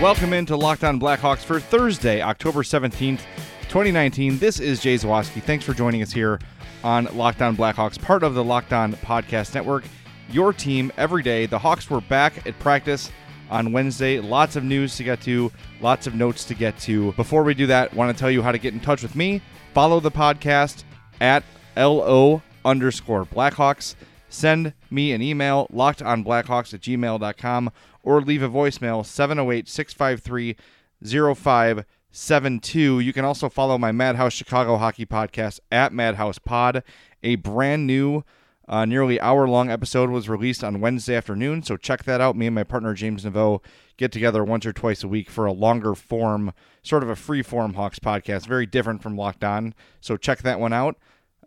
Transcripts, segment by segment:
Welcome into Locked On Blackhawks for Thursday, October 17th, 2019. This is Jay Zawaski. Thanks for joining us here on Locked On Blackhawks, part of the Locked On Podcast Network. Your team every day. The Hawks were back at practice on Wednesday. Lots of news to get to, lots of notes to get to. Before we do that, want to tell you how to get in touch with me. Follow the podcast at LO underscore Blackhawks. Send me an email, lockedonblackhawks at gmail.com, or leave a voicemail, 708 653 0572. You can also follow my Madhouse Chicago Hockey Podcast at Madhouse Pod. A brand new, uh, nearly hour long episode was released on Wednesday afternoon, so check that out. Me and my partner James Neveau get together once or twice a week for a longer form, sort of a free form Hawks podcast, very different from Locked On. So check that one out.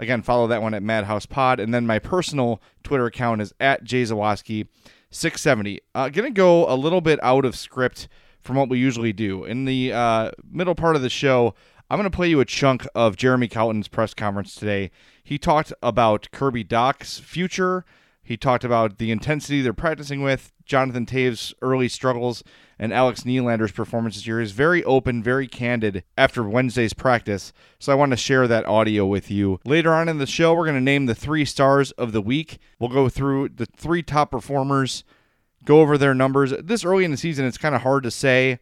Again, follow that one at Madhouse Pod. And then my personal Twitter account is at jzawaski670. Uh, going to go a little bit out of script from what we usually do. In the uh, middle part of the show, I'm going to play you a chunk of Jeremy Colliton's press conference today. He talked about Kirby Dach's future. He talked about the intensity they're practicing with, Jonathan Toews' early struggles, and Alex Nylander's performance this year. Is very open, very candid after Wednesday's practice. So I want to share that audio with you. Later on in the show, we're going to name the three stars of the week. We'll go through the three top performers, go over their numbers. This early in the season, it's kind of hard to say,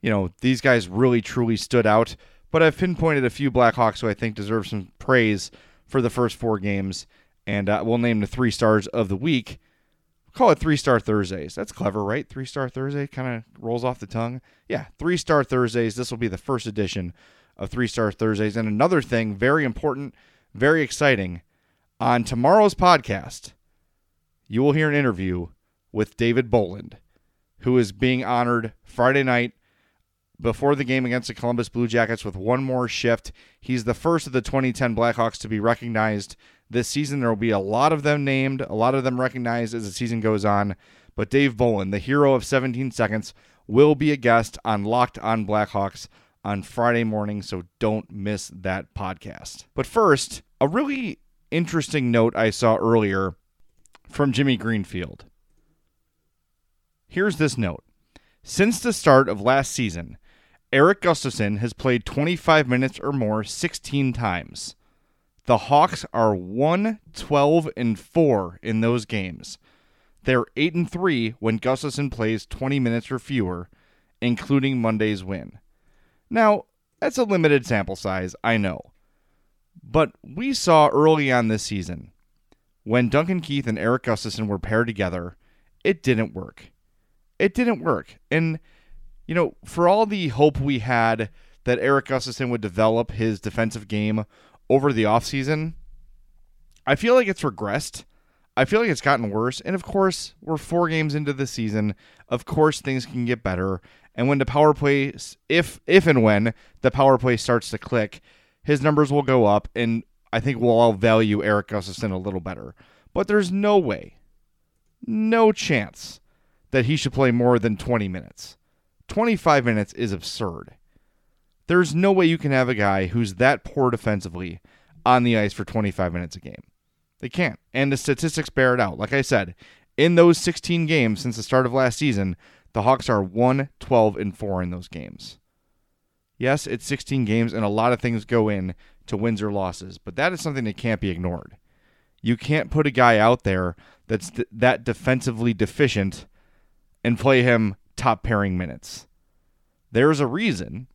you know, these guys really truly stood out. But I've pinpointed a few Blackhawks who I think deserve some praise for the first four games and uh, we'll name the three stars of the week. Call it Three Star Thursdays. That's clever, right? Three Star Thursday kind of rolls off the tongue. Yeah, Three Star Thursdays. This will be the first edition of Three Star Thursdays. And another thing, very important, very exciting, on tomorrow's podcast, you will hear an interview with David Bolland, who is being honored Friday night before the game against the Columbus Blue Jackets with one more shift. He's the first of the 2010 Blackhawks to be recognized this season. There will be a lot of them named, a lot of them recognized as the season goes on. But Dave Bolland, the hero of 17 seconds, will be a guest on Locked on Blackhawks on Friday morning, so don't miss that podcast. But first, a really interesting note I saw earlier from Jimmy Greenfield. Here's this note. Since the start of last season, Eric Gustafsson has played 25 minutes or more 16 times. The Hawks are 1 12 and 4 in those games. They're 8 and 3 when Gustafsson plays 20 minutes or fewer, including Monday's win. Now, that's a limited sample size, I know. But we saw early on this season when Duncan Keith and Eric Gustafsson were paired together, it didn't work. It didn't work. And you know, for all the hope we had that Eric Gustafsson would develop his defensive game over the offseason, I feel like it's regressed. I feel like it's gotten worse. And of course, we're four games into the season. Of course, things can get better. And when the power play, if if and when the power play starts to click, his numbers will go up, and I think we'll all value Eric Gustafsson a little better. But there's no way, no chance that he should play more than 20 minutes. 25 minutes is absurd. There's no way you can have a guy who's that poor defensively on the ice for 25 minutes a game. They can't. And the statistics bear it out. Like I said, in those 16 games since the start of last season, the Hawks are 1 12 and 4 in those games. Yes, it's 16 games and a lot of things go in to wins or losses, but that is something that can't be ignored. You can't put a guy out there that's th- that defensively deficient and play him top pairing minutes. There's a reason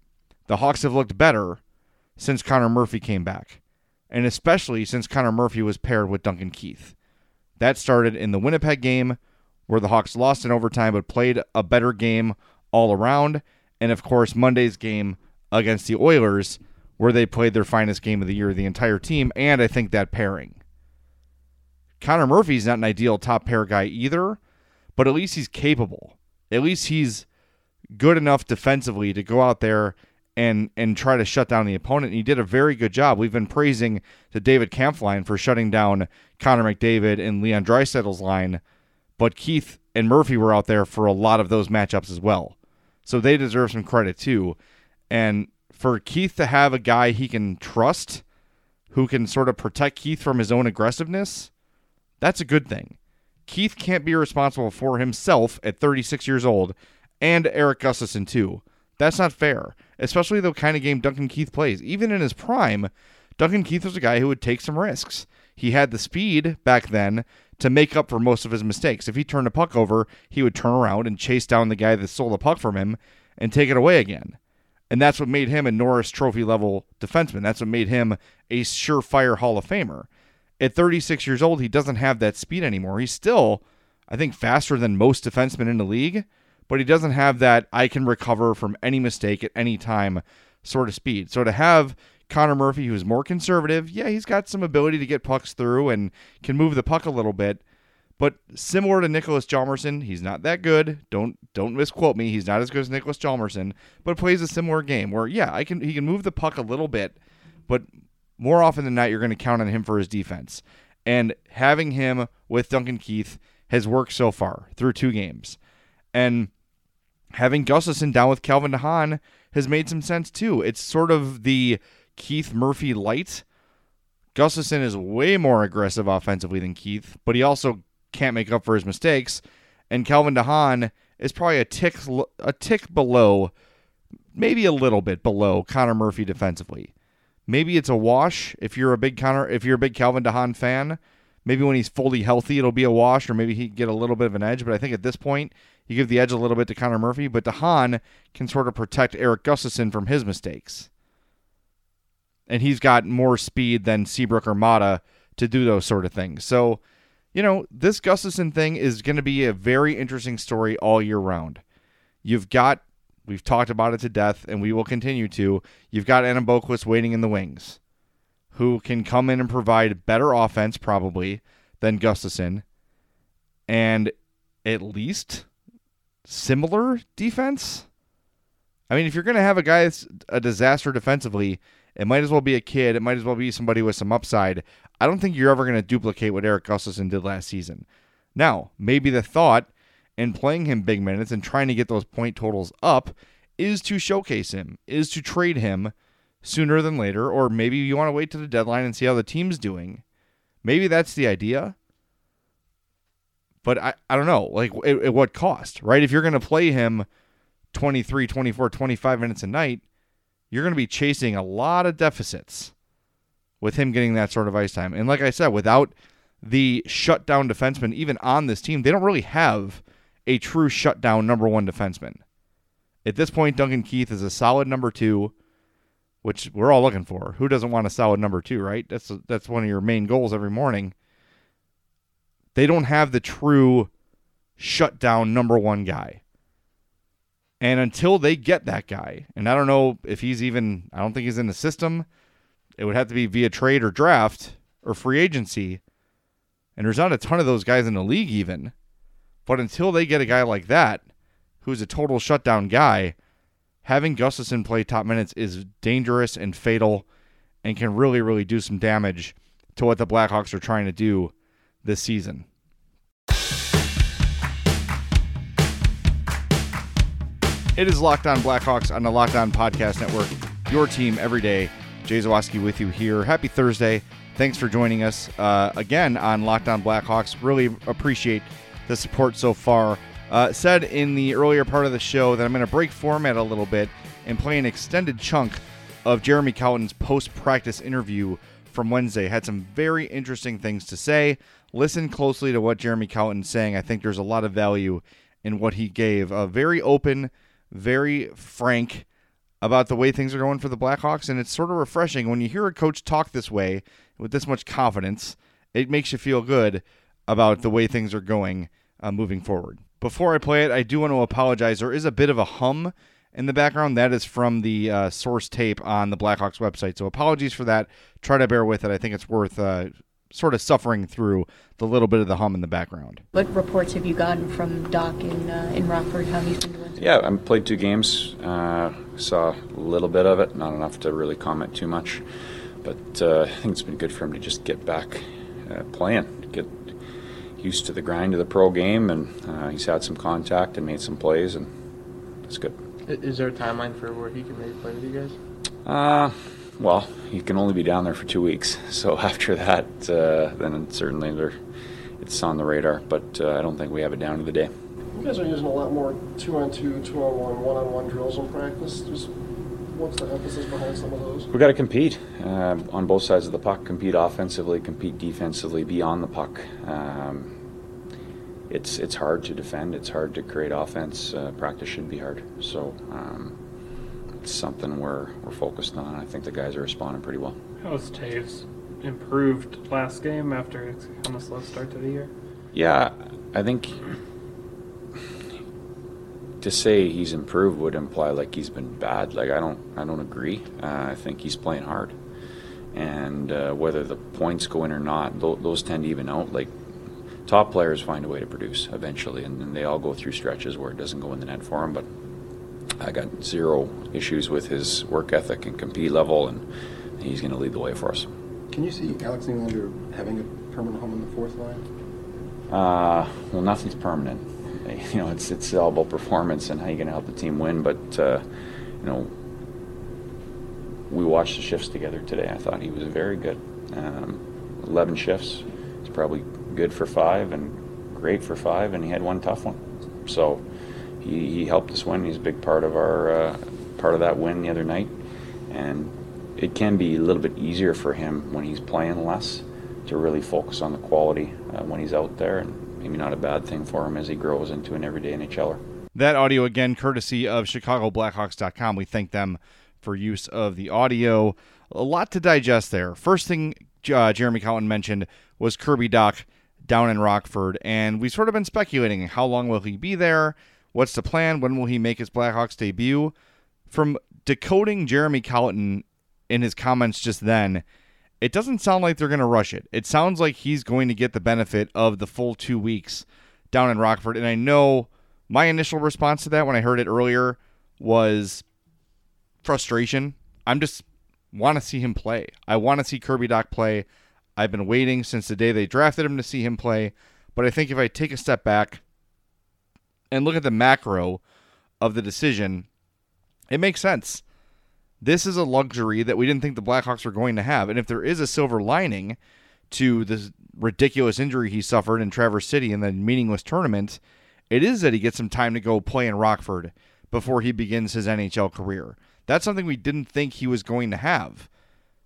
the Hawks have looked better since Connor Murphy came back, and especially since Connor Murphy was paired with Duncan Keith. That started in the Winnipeg game, where the Hawks lost in overtime but played a better game all around, and of course, Monday's game against the Oilers, where they played their finest game of the year, the entire team, and I think that pairing. Connor Murphy's not an ideal top pair guy either, but at least he's capable at least he's good enough defensively to go out there and and try to shut down the opponent. And he did a very good job. We've been praising the David Kampf line for shutting down Connor McDavid and Leon Draisaitl's line, but Keith and Murphy were out there for a lot of those matchups as well. So they deserve some credit too. And for Keith to have a guy he can trust who can sort of protect Keith from his own aggressiveness, that's a good thing. Keith can't be responsible for himself at 36 years old and Eric Gustafsson too. That's not fair, especially the kind of game Duncan Keith plays. Even in his prime, Duncan Keith was a guy who would take some risks. He had the speed back then to make up for most of his mistakes. If he turned a puck over, he would turn around and chase down the guy that stole the puck from him and take it away again. And that's what made him a Norris Trophy level defenseman. That's what made him a surefire Hall of Famer. At 36 years old, he doesn't have that speed anymore. He's still, I think, faster than most defensemen in the league, but he doesn't have that I can recover from any mistake at any time sort of speed. So to have Connor Murphy, who's more conservative, yeah, he's got some ability to get pucks through and can move the puck a little bit. But similar to Nicholas Hjalmarsson, he's not that good. Don't don't misquote me. He's not as good as Nicholas Hjalmarsson, but plays a similar game where yeah, I can he can move the puck a little bit, but more often than not, you're going to count on him for his defense. And having him with Duncan Keith has worked so far through two games. And having Gustafsson down with Calvin DeHaan has made some sense too. It's sort of the Keith Murphy light. Gustafsson is way more aggressive offensively than Keith, but he also can't make up for his mistakes. And Calvin DeHaan is probably a tick a tick below, maybe a little bit below Connor Murphy defensively. Maybe it's a wash if you're a big Connor if you're a big Calvin DeHaan fan. Maybe when he's fully healthy, it'll be a wash, or maybe he get a little bit of an edge. But I think at this point, you give the edge a little bit to Connor Murphy. But DeHaan can sort of protect Eric Gustafsson from his mistakes, and he's got more speed than Seabrook or Maatta to do those sort of things. So, you know, this Gustafsson thing is going to be a very interesting story all year round. You've got We've talked about it to death, and we will continue to. You've got Boqvist waiting in the wings, who can come in and provide better offense probably than Gustafsson, and at least similar defense. I mean, if you're going to have a guy that's a disaster defensively, it might as well be a kid. It might as well be somebody with some upside. I don't think you're ever going to duplicate what Eric Gustafsson did last season. Now, maybe the thought in playing him big minutes and trying to get those point totals up is to showcase him, is to trade him sooner than later, or maybe you want to wait to the deadline and see how the team's doing. Maybe that's the idea. But I, I don't know, like at, at what cost, right? If you're going to play him 23, 24, 25 minutes a night, you're going to be chasing a lot of deficits with him getting that sort of ice time. And like I said, without the shutdown defenseman even on this team, they don't really have – a true shutdown number one defenseman. At this point, Duncan Keith is a solid number two, which we're all looking for. Who doesn't want a solid number two, right? That's that's one of your main goals every morning. They don't have the true shutdown number one guy. And until they get that guy, and I don't know if he's even, I don't think he's in the system. It would have to be via trade or draft or free agency. And there's not a ton of those guys in the league, even. But until they get a guy like that, who's a total shutdown guy, having Gustafsson play top minutes is dangerous and fatal and can really, really do some damage to what the Blackhawks are trying to do this season. It is Locked On Blackhawks on the Locked On Podcast Network. Your team every day. Jay Zawaski with you here. Happy Thursday. Thanks for joining us uh, again on Locked On Blackhawks. Really appreciate the support so far. Uh, said in the earlier part of the show that I'm going to break format a little bit and play an extended chunk of Jeremy Colliton's post practice interview from Wednesday. Had some very interesting things to say. Listen closely to what Jeremy Colliton's saying. I think there's a lot of value in what he gave. A very open, very frank about the way things are going for the Blackhawks, and it's sort of refreshing when you hear a coach talk this way with this much confidence. It makes you feel good about the way things are going uh, moving forward. Before I play it, I do want to apologize. There is a bit of a hum in the background. That is from the uh, source tape on the Blackhawks website. So apologies for that. Try to bear with it. I think it's worth uh, sort of suffering through the little bit of the hum in the background. What reports have you gotten from Dach in uh, in Rockford? How he's been doing? Yeah, I played two games. Uh, saw a little bit of it, not enough to really comment too much. But uh, I think it's been good for him to just get back uh, playing, get used to the grind of the pro game, and uh, he's had some contact and made some plays, and it's good. Is there a timeline for where he can maybe play with you guys? Uh, well, you can only be down there for two weeks. So after that, uh, then certainly it's on the radar. But uh, I don't think we have it down to the day. You guys are using a lot more two on two, two on one, one on one drills in practice. Just what's the emphasis behind some of those? We've got to compete uh, on both sides of the puck. Compete offensively, compete defensively, be on the puck. Um, it's it's hard to defend. It's hard to create offense. Uh, practice should be hard. So um, it's something we're we're focused on. I think the guys are responding pretty well. How's Toews improved last game after kind of slow start to the year? Yeah, I think to say he's improved would imply like he's been bad. Like I don't, I don't agree. Uh, I think he's playing hard, and uh, whether the points go in or not, th- those tend to even out. Like top players find a way to produce eventually, and, and they all go through stretches where it doesn't go in the net for them. But I got zero issues with his work ethic and compete level, and he's going to lead the way for us. Can you see Alex Nylander having a permanent home in the fourth line? Uh, well, nothing's permanent. You know, it's it's all about performance and how you're going to help the team win. But uh, you know, we watched the shifts together today. I thought he was very good. Um, Eleven shifts. It's probably good for five and great for five, and he had one tough one. So he, he helped us win. He's a big part of our uh, part of that win the other night, and it can be a little bit easier for him when he's playing less to really focus on the quality uh, when he's out there, and maybe not a bad thing for him as he grows into an everyday NHLer. That audio again, courtesy of ChicagoBlackhawks.com. We thank them for use of the audio. A lot to digest there. First thing uh, Jeremy Colliton mentioned was Kirby Dach down in Rockford, and we've sort of been speculating how long will he be there? What's the plan? When will he make his Blackhawks debut? From decoding Jeremy Colliton in his comments just then, it doesn't sound like they're going to rush it. It sounds like he's going to get the benefit of the full two weeks down in Rockford. And I know my initial response to that when I heard it earlier was frustration. I'm just want to see him play. I want to see Kirby Dach play. I've been waiting since the day they drafted him to see him play. But I think if I take a step back and look at the macro of the decision, it makes sense. This is a luxury that we didn't think the Blackhawks were going to have. And if there is a silver lining to this ridiculous injury he suffered in Traverse City in the meaningless tournament, it is that he gets some time to go play in Rockford before he begins his NHL career. That's something we didn't think he was going to have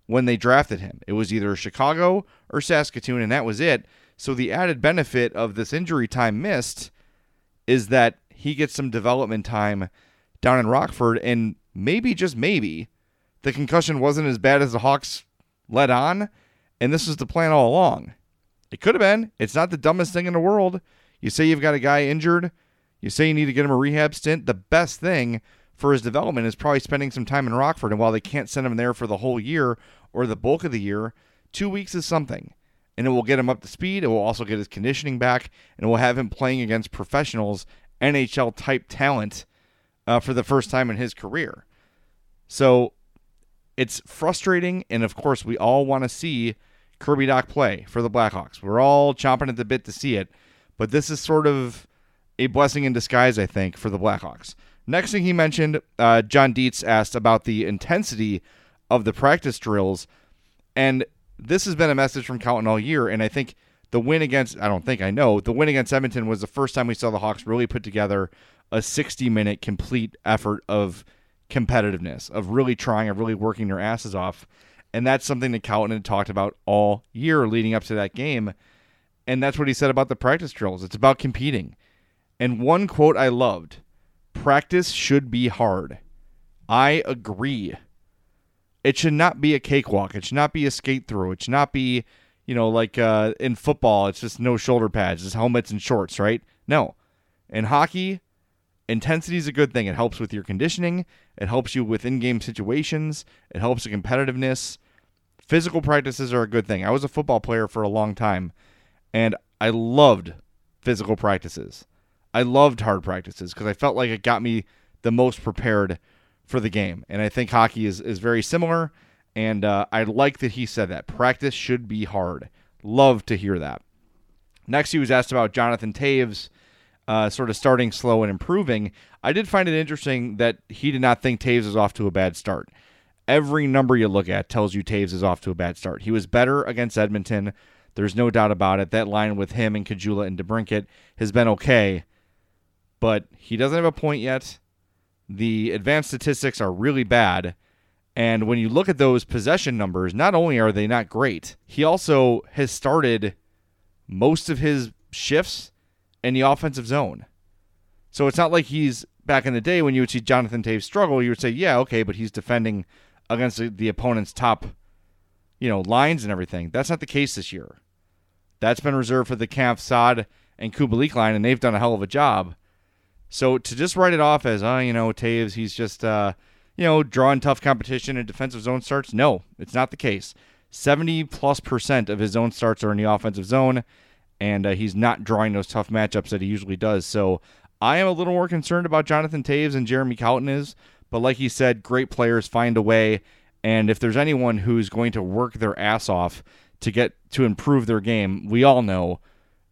when they drafted him. It was either Chicago or Saskatoon, and that was it. So the added benefit of this injury time missed is that he gets some development time down in Rockford, and maybe, just maybe, the concussion wasn't as bad as the Hawks let on, and this was the plan all along. It could have been. It's not the dumbest thing in the world. You say you've got a guy injured, you say you need to get him a rehab stint. The best thing for his development is probably spending some time in Rockford. And while they can't send him there for the whole year or the bulk of the year, two weeks is something. And it will get him up to speed. It will also get his conditioning back, and it will have him playing against professionals, NHL type talent uh, for the first time in his career. So it's frustrating, and of course, we all want to see Kirby Dach play for the Blackhawks. We're all chomping at the bit to see it, but this is sort of a blessing in disguise, I think, for the Blackhawks. Next thing he mentioned, uh, John Dietz asked about the intensity of the practice drills, and this has been a message from Colliton all year, and I think the win against I don't think I know the win against Edmonton was the first time we saw the Hawks really put together a 60 minute complete effort of competitiveness, of really trying, of really working their asses off. And that's something that Colliton had talked about all year leading up to that game. And that's what he said about the practice drills. It's about competing. And one quote I loved practice should be hard. I agree. It should not be a cakewalk. It should not be a skate through. It should not be, you know, like uh, in football, it's just no shoulder pads, just helmets and shorts, right? No. In hockey, intensity is a good thing. It helps with your conditioning, it helps you with in game situations, it helps with competitiveness. Physical practices are a good thing. I was a football player for a long time, and I loved physical practices. I loved hard practices because I felt like it got me the most prepared for the game. And I think hockey is, is very similar. And uh, I like that he said that. Practice should be hard. Love to hear that. Next, he was asked about Jonathan Toews uh, sort of starting slow and improving. I did find it interesting that he did not think Toews is off to a bad start. Every number you look at tells you Toews is off to a bad start. He was better against Edmonton. There's no doubt about it. That line with him and Caggiula and DeBrincat has been okay. but he doesn't have a point yet. The advanced statistics are really bad. And when you look at those possession numbers, not only are they not great, he also has started most of his shifts in the offensive zone. So it's not like he's back in the day when you would see Jonathan Toews struggle, you would say, yeah, okay, but he's defending against the, the opponent's top, you know, lines and everything. That's not the case this year. That's been reserved for the Kampf Saad, and Kubalik line, and they've done a hell of a job. So to just write it off as, oh, you know, Toews, he's just, uh, you know, drawing tough competition and defensive zone starts, no, it's not the case. 70 plus percent of his zone starts are in the offensive zone, and uh, he's not drawing those tough matchups that he usually does. So I am a little more concerned about Jonathan Toews and Jeremy Colliton is, but like he said, great players find a way. And if there's anyone who's going to work their ass off to get to improve their game, we all know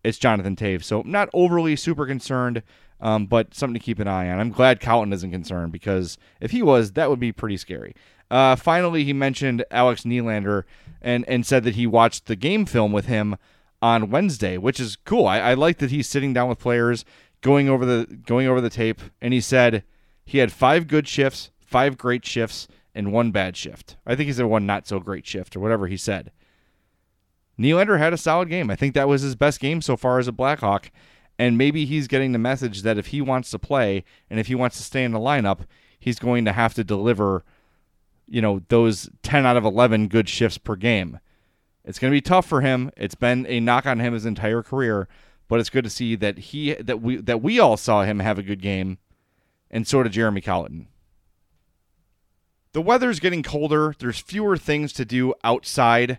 it's Jonathan Toews. So not overly super concerned, um, but something to keep an eye on. I'm glad Colliton isn't concerned because if he was, that would be pretty scary. Uh, finally, he mentioned Alex Nylander and and said that he watched the game film with him on Wednesday, which is cool. I, I like that he's sitting down with players, going over the going over the tape, and he said he had five good shifts, five great shifts, and one bad shift. I think he said one not so great shift or whatever he said. Nylander had a solid game. I think that was his best game so far as a Blackhawk. And maybe he's getting the message that if he wants to play and if he wants to stay in the lineup, he's going to have to deliver, you know, those 10 out of 11 good shifts per game. It's going to be tough for him. It's been a knock on him his entire career, but it's good to see that he that we that we all saw him have a good game, and so did Jeremy Colliton. The weather's getting colder. There's fewer things to do outside.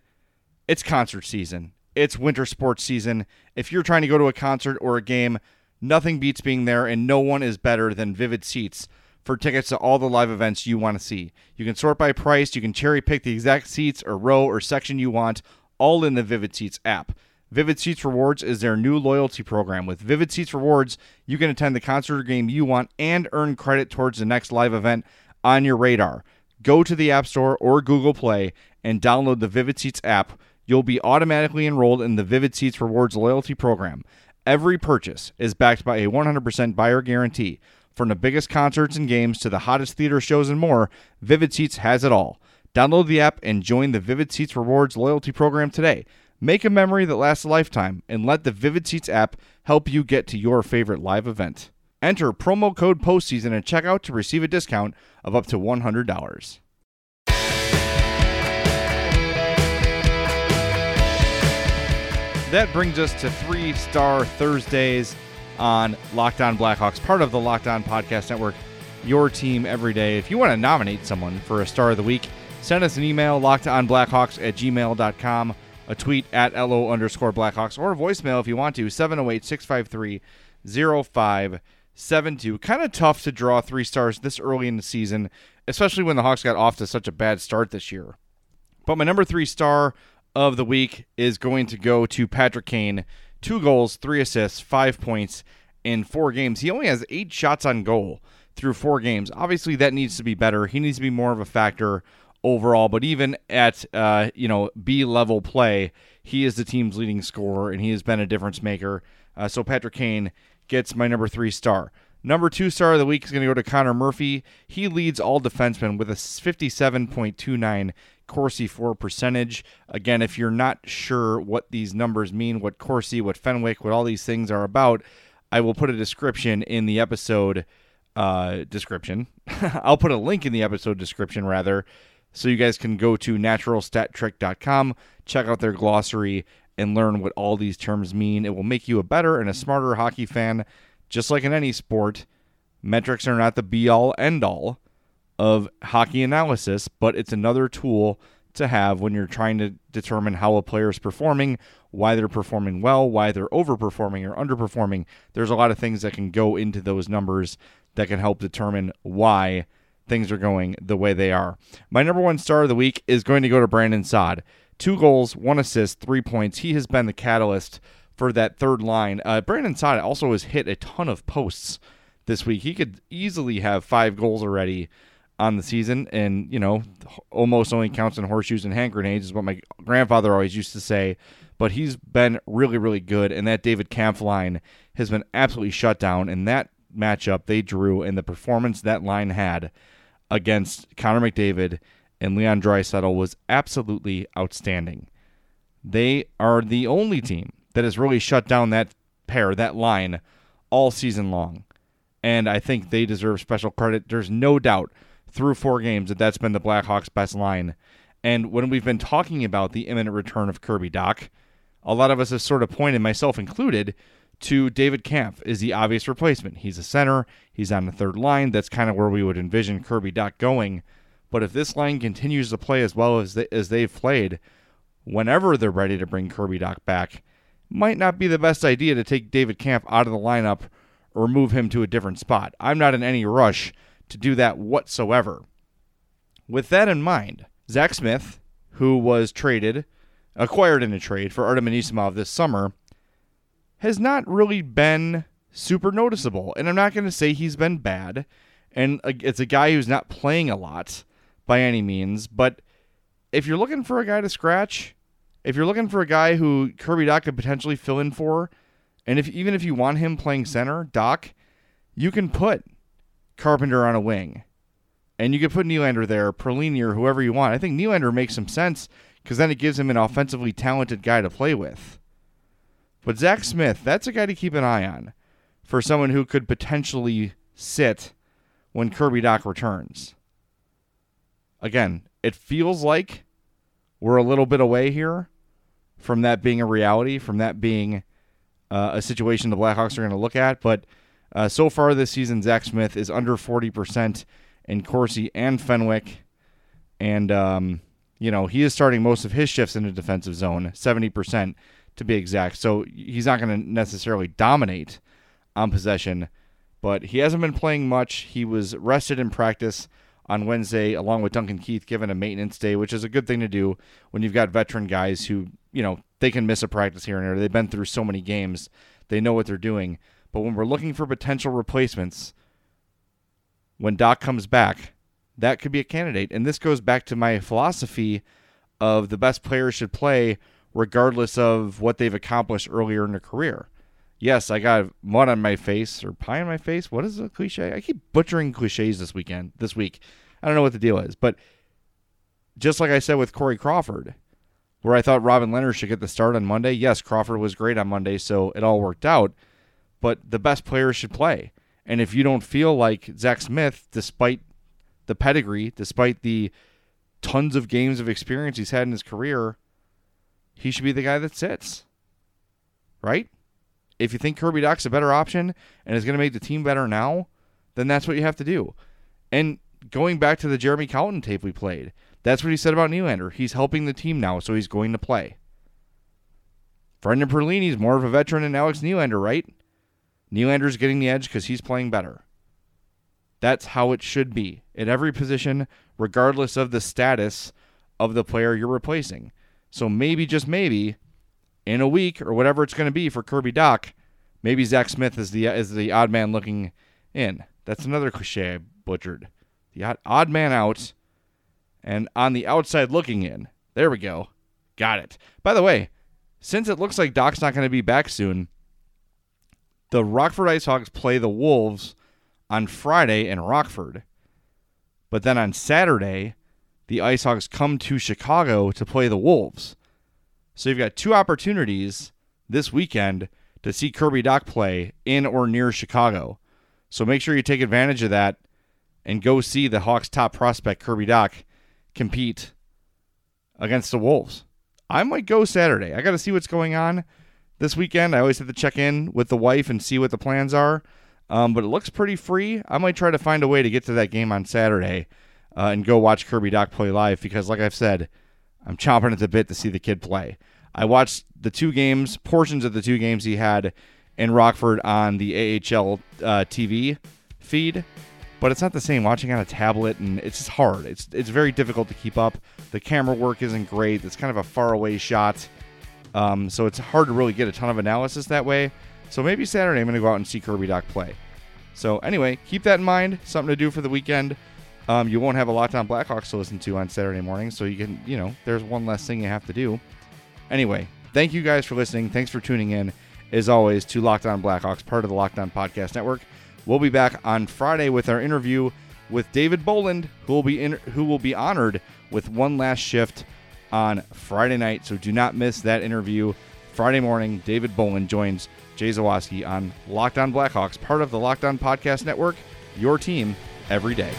It's concert season. It's winter sports season. If you're trying to go to a concert or a game, nothing beats being there, and no one is better than Vivid Seats for tickets to all the live events you want to see. You can sort by price, you can cherry pick the exact seats or row or section you want, all in the Vivid Seats app. Vivid Seats Rewards is their new loyalty program. With Vivid Seats Rewards, you can attend the concert or game you want and earn credit towards the next live event on your radar. Go to the App Store or Google Play and download the Vivid Seats app. You'll be automatically enrolled in the Vivid Seats Rewards loyalty program. Every purchase is backed by a 100% buyer guarantee. From the biggest concerts and games to the hottest theater shows and more, Vivid Seats has it all. Download the app and join the Vivid Seats Rewards loyalty program today. Make a memory that lasts a lifetime and let the Vivid Seats app help you get to your favorite live event. Enter promo code postseason at checkout to receive a discount of up to $100. That brings us to three star Thursdays on Locked On Blackhawks, part of the Locked On Podcast Network, your team every day. If you want to nominate someone for a star of the week, send us an email, lockedonblackhawks at gmail.com, a tweet at LO underscore Blackhawks, or a voicemail if you want to, 708 653 0572. Kind of tough to draw three stars this early in the season, especially when the Hawks got off to such a bad start this year. But my number three star of the week is going to go to Patrick Kane. Two goals, three assists, five points in four games. He only has eight shots on goal through four games. Obviously, that needs to be better. He needs to be more of a factor overall. But even at uh, you know B level play, he is the team's leading scorer, and he has been a difference maker. Uh, so Patrick Kane gets my number three star. Number two star of the week is going to go to Connor Murphy. He leads all defensemen with a 57.29 Corsi for percentage. Again, if you're not sure what these numbers mean, what Corsi, what Fenwick, what all these things are about, I will put a description in the episode uh, description. I'll put a link in the episode description, rather, so you guys can go to naturalstattrick.com, check out their glossary, and learn what all these terms mean. It will make you a better and a smarter hockey fan just like in any sport, metrics are not the be all end all of hockey analysis, but it's another tool to have when you're trying to determine how a player is performing, why they're performing well, why they're overperforming or underperforming. There's a lot of things that can go into those numbers that can help determine why things are going the way they are. My number one star of the week is going to go to Brandon Saad. Two goals, one assist, three points. He has been the catalyst for that third line. Uh, Brandon Saad also has hit a ton of posts this week. He could easily have five goals already on the season, and you know, almost only counts in horseshoes and hand grenades is what my grandfather always used to say. But he's been really, really good, and that David Kampf line has been absolutely shut down, and that matchup they drew and the performance that line had against Connor McDavid and Leon Draisaitl was absolutely outstanding. They are the only team that has really shut down that pair, that line, all season long. And I think they deserve special credit. There's no doubt through four games that that's been the Blackhawks' best line. And when we've been talking about the imminent return of Kirby Dach, a lot of us have sort of pointed, myself included, to David Kampf is the obvious replacement. He's a center. He's on the third line. That's kind of where we would envision Kirby Dach going. But if this line continues to play as well as they, as they've played, whenever they're ready to bring Kirby Dach back, might not be the best idea to take David Kampf out of the lineup or move him to a different spot. I'm not in any rush to do that whatsoever. With that in mind, Zach Smith, who was traded, acquired in a trade for Artem Anisimov this summer, has not really been super noticeable. And I'm not going to say he's been bad. And uh, it's a guy who's not playing a lot by any means. But if you're looking for a guy to scratch, if you're looking for a guy who Kirby Dach could potentially fill in for, and if even if you want him playing center, Dach, you can put Carpenter on a wing. And you could put Nylander there, Perlini, or whoever you want. I think Nylander makes some sense because then it gives him an offensively talented guy to play with. But Zach Smith, that's a guy to keep an eye on for someone who could potentially sit when Kirby Dach returns. Again, it feels like we're a little bit away here from that being a reality, from that being uh, a situation the Blackhawks are going to look at. But uh, so far this season, Zach Smith is under 40% in Corsi and Fenwick. And, um, you know, he is starting most of his shifts in the defensive zone, 70% to be exact. So he's not going to necessarily dominate on possession, but he hasn't been playing much. He was rested in practice on Wednesday, along with Duncan Keith, given a maintenance day, which is a good thing to do when you've got veteran guys who, you know, they can miss a practice here and there. They've been through so many games, they know what they're doing. But when we're looking for potential replacements, when Dach comes back, that could be a candidate. And this goes back to my philosophy of the best players should play regardless of what they've accomplished earlier in their career. Yes, I got mud on my face or pie on my face. What is a cliche? I keep butchering cliches this weekend, this week. I don't know what the deal is, but just like I said with Corey Crawford, where I thought Robin Lehner should get the start on Monday. Yes, Crawford was great on Monday, so it all worked out. But the best players should play. And if you don't feel like Zach Smith, despite the pedigree, despite the tons of games of experience he's had in his career, he should be the guy that sits. Right? If you think Kirby Dach's a better option and is going to make the team better now, then that's what you have to do. And going back to the Jeremy Colliton tape we played, that's what he said about Nylander. He's helping the team now, so he's going to play. Brendan Perlini's more of a veteran than Alex Nylander, right? Nylander's getting the edge because he's playing better. That's how it should be at every position, regardless of the status of the player you're replacing. So maybe, just maybe, in a week or whatever it's going to be for Kirby Dach, maybe Zach Smith is the is the odd man looking in. That's another cliche I butchered. The odd, odd man out and on the outside looking in. There we go. Got it. By the way, since it looks like Dach's not going to be back soon, the Rockford IceHogs play the Wolves on Friday in Rockford. But then on Saturday, the IceHogs come to Chicago to play the Wolves. So you've got two opportunities this weekend to see Kirby Dach play in or near Chicago. So make sure you take advantage of that and go see the Hawks' top prospect, Kirby Dach, compete against the Wolves. I might go Saturday. I got to see what's going on this weekend. I always have to check in with the wife and see what the plans are. Um, but it looks pretty free. I might try to find a way to get to that game on Saturday uh, and go watch Kirby Dach play live because, like I've said, I'm chomping at the bit to see the kid play. I watched the two games, portions of the two games he had in Rockford on the AHL uh, TV feed, but it's not the same watching on a tablet and it's just hard. It's it's very difficult to keep up. The camera work isn't great. It's kind of a far away shot. Um, so it's hard to really get a ton of analysis that way. So maybe Saturday I'm going to go out and see Kirby Dach play. So anyway, keep that in mind. Something to do for the weekend. Um, you won't have a Locked On Blackhawks to listen to on Saturday morning, so you can, you know, there's one less thing you have to do. Anyway, thank you guys for listening. Thanks for tuning in, as always, to Locked On Blackhawks, part of the Locked On Podcast Network. We'll be back on Friday with our interview with David Bolland, who will be in, who will be honored with one last shift on Friday night. So do not miss that interview. Friday morning, David Bolland joins Jay Zawaski on Locked On Blackhawks, part of the Locked On Podcast Network. Your team every day.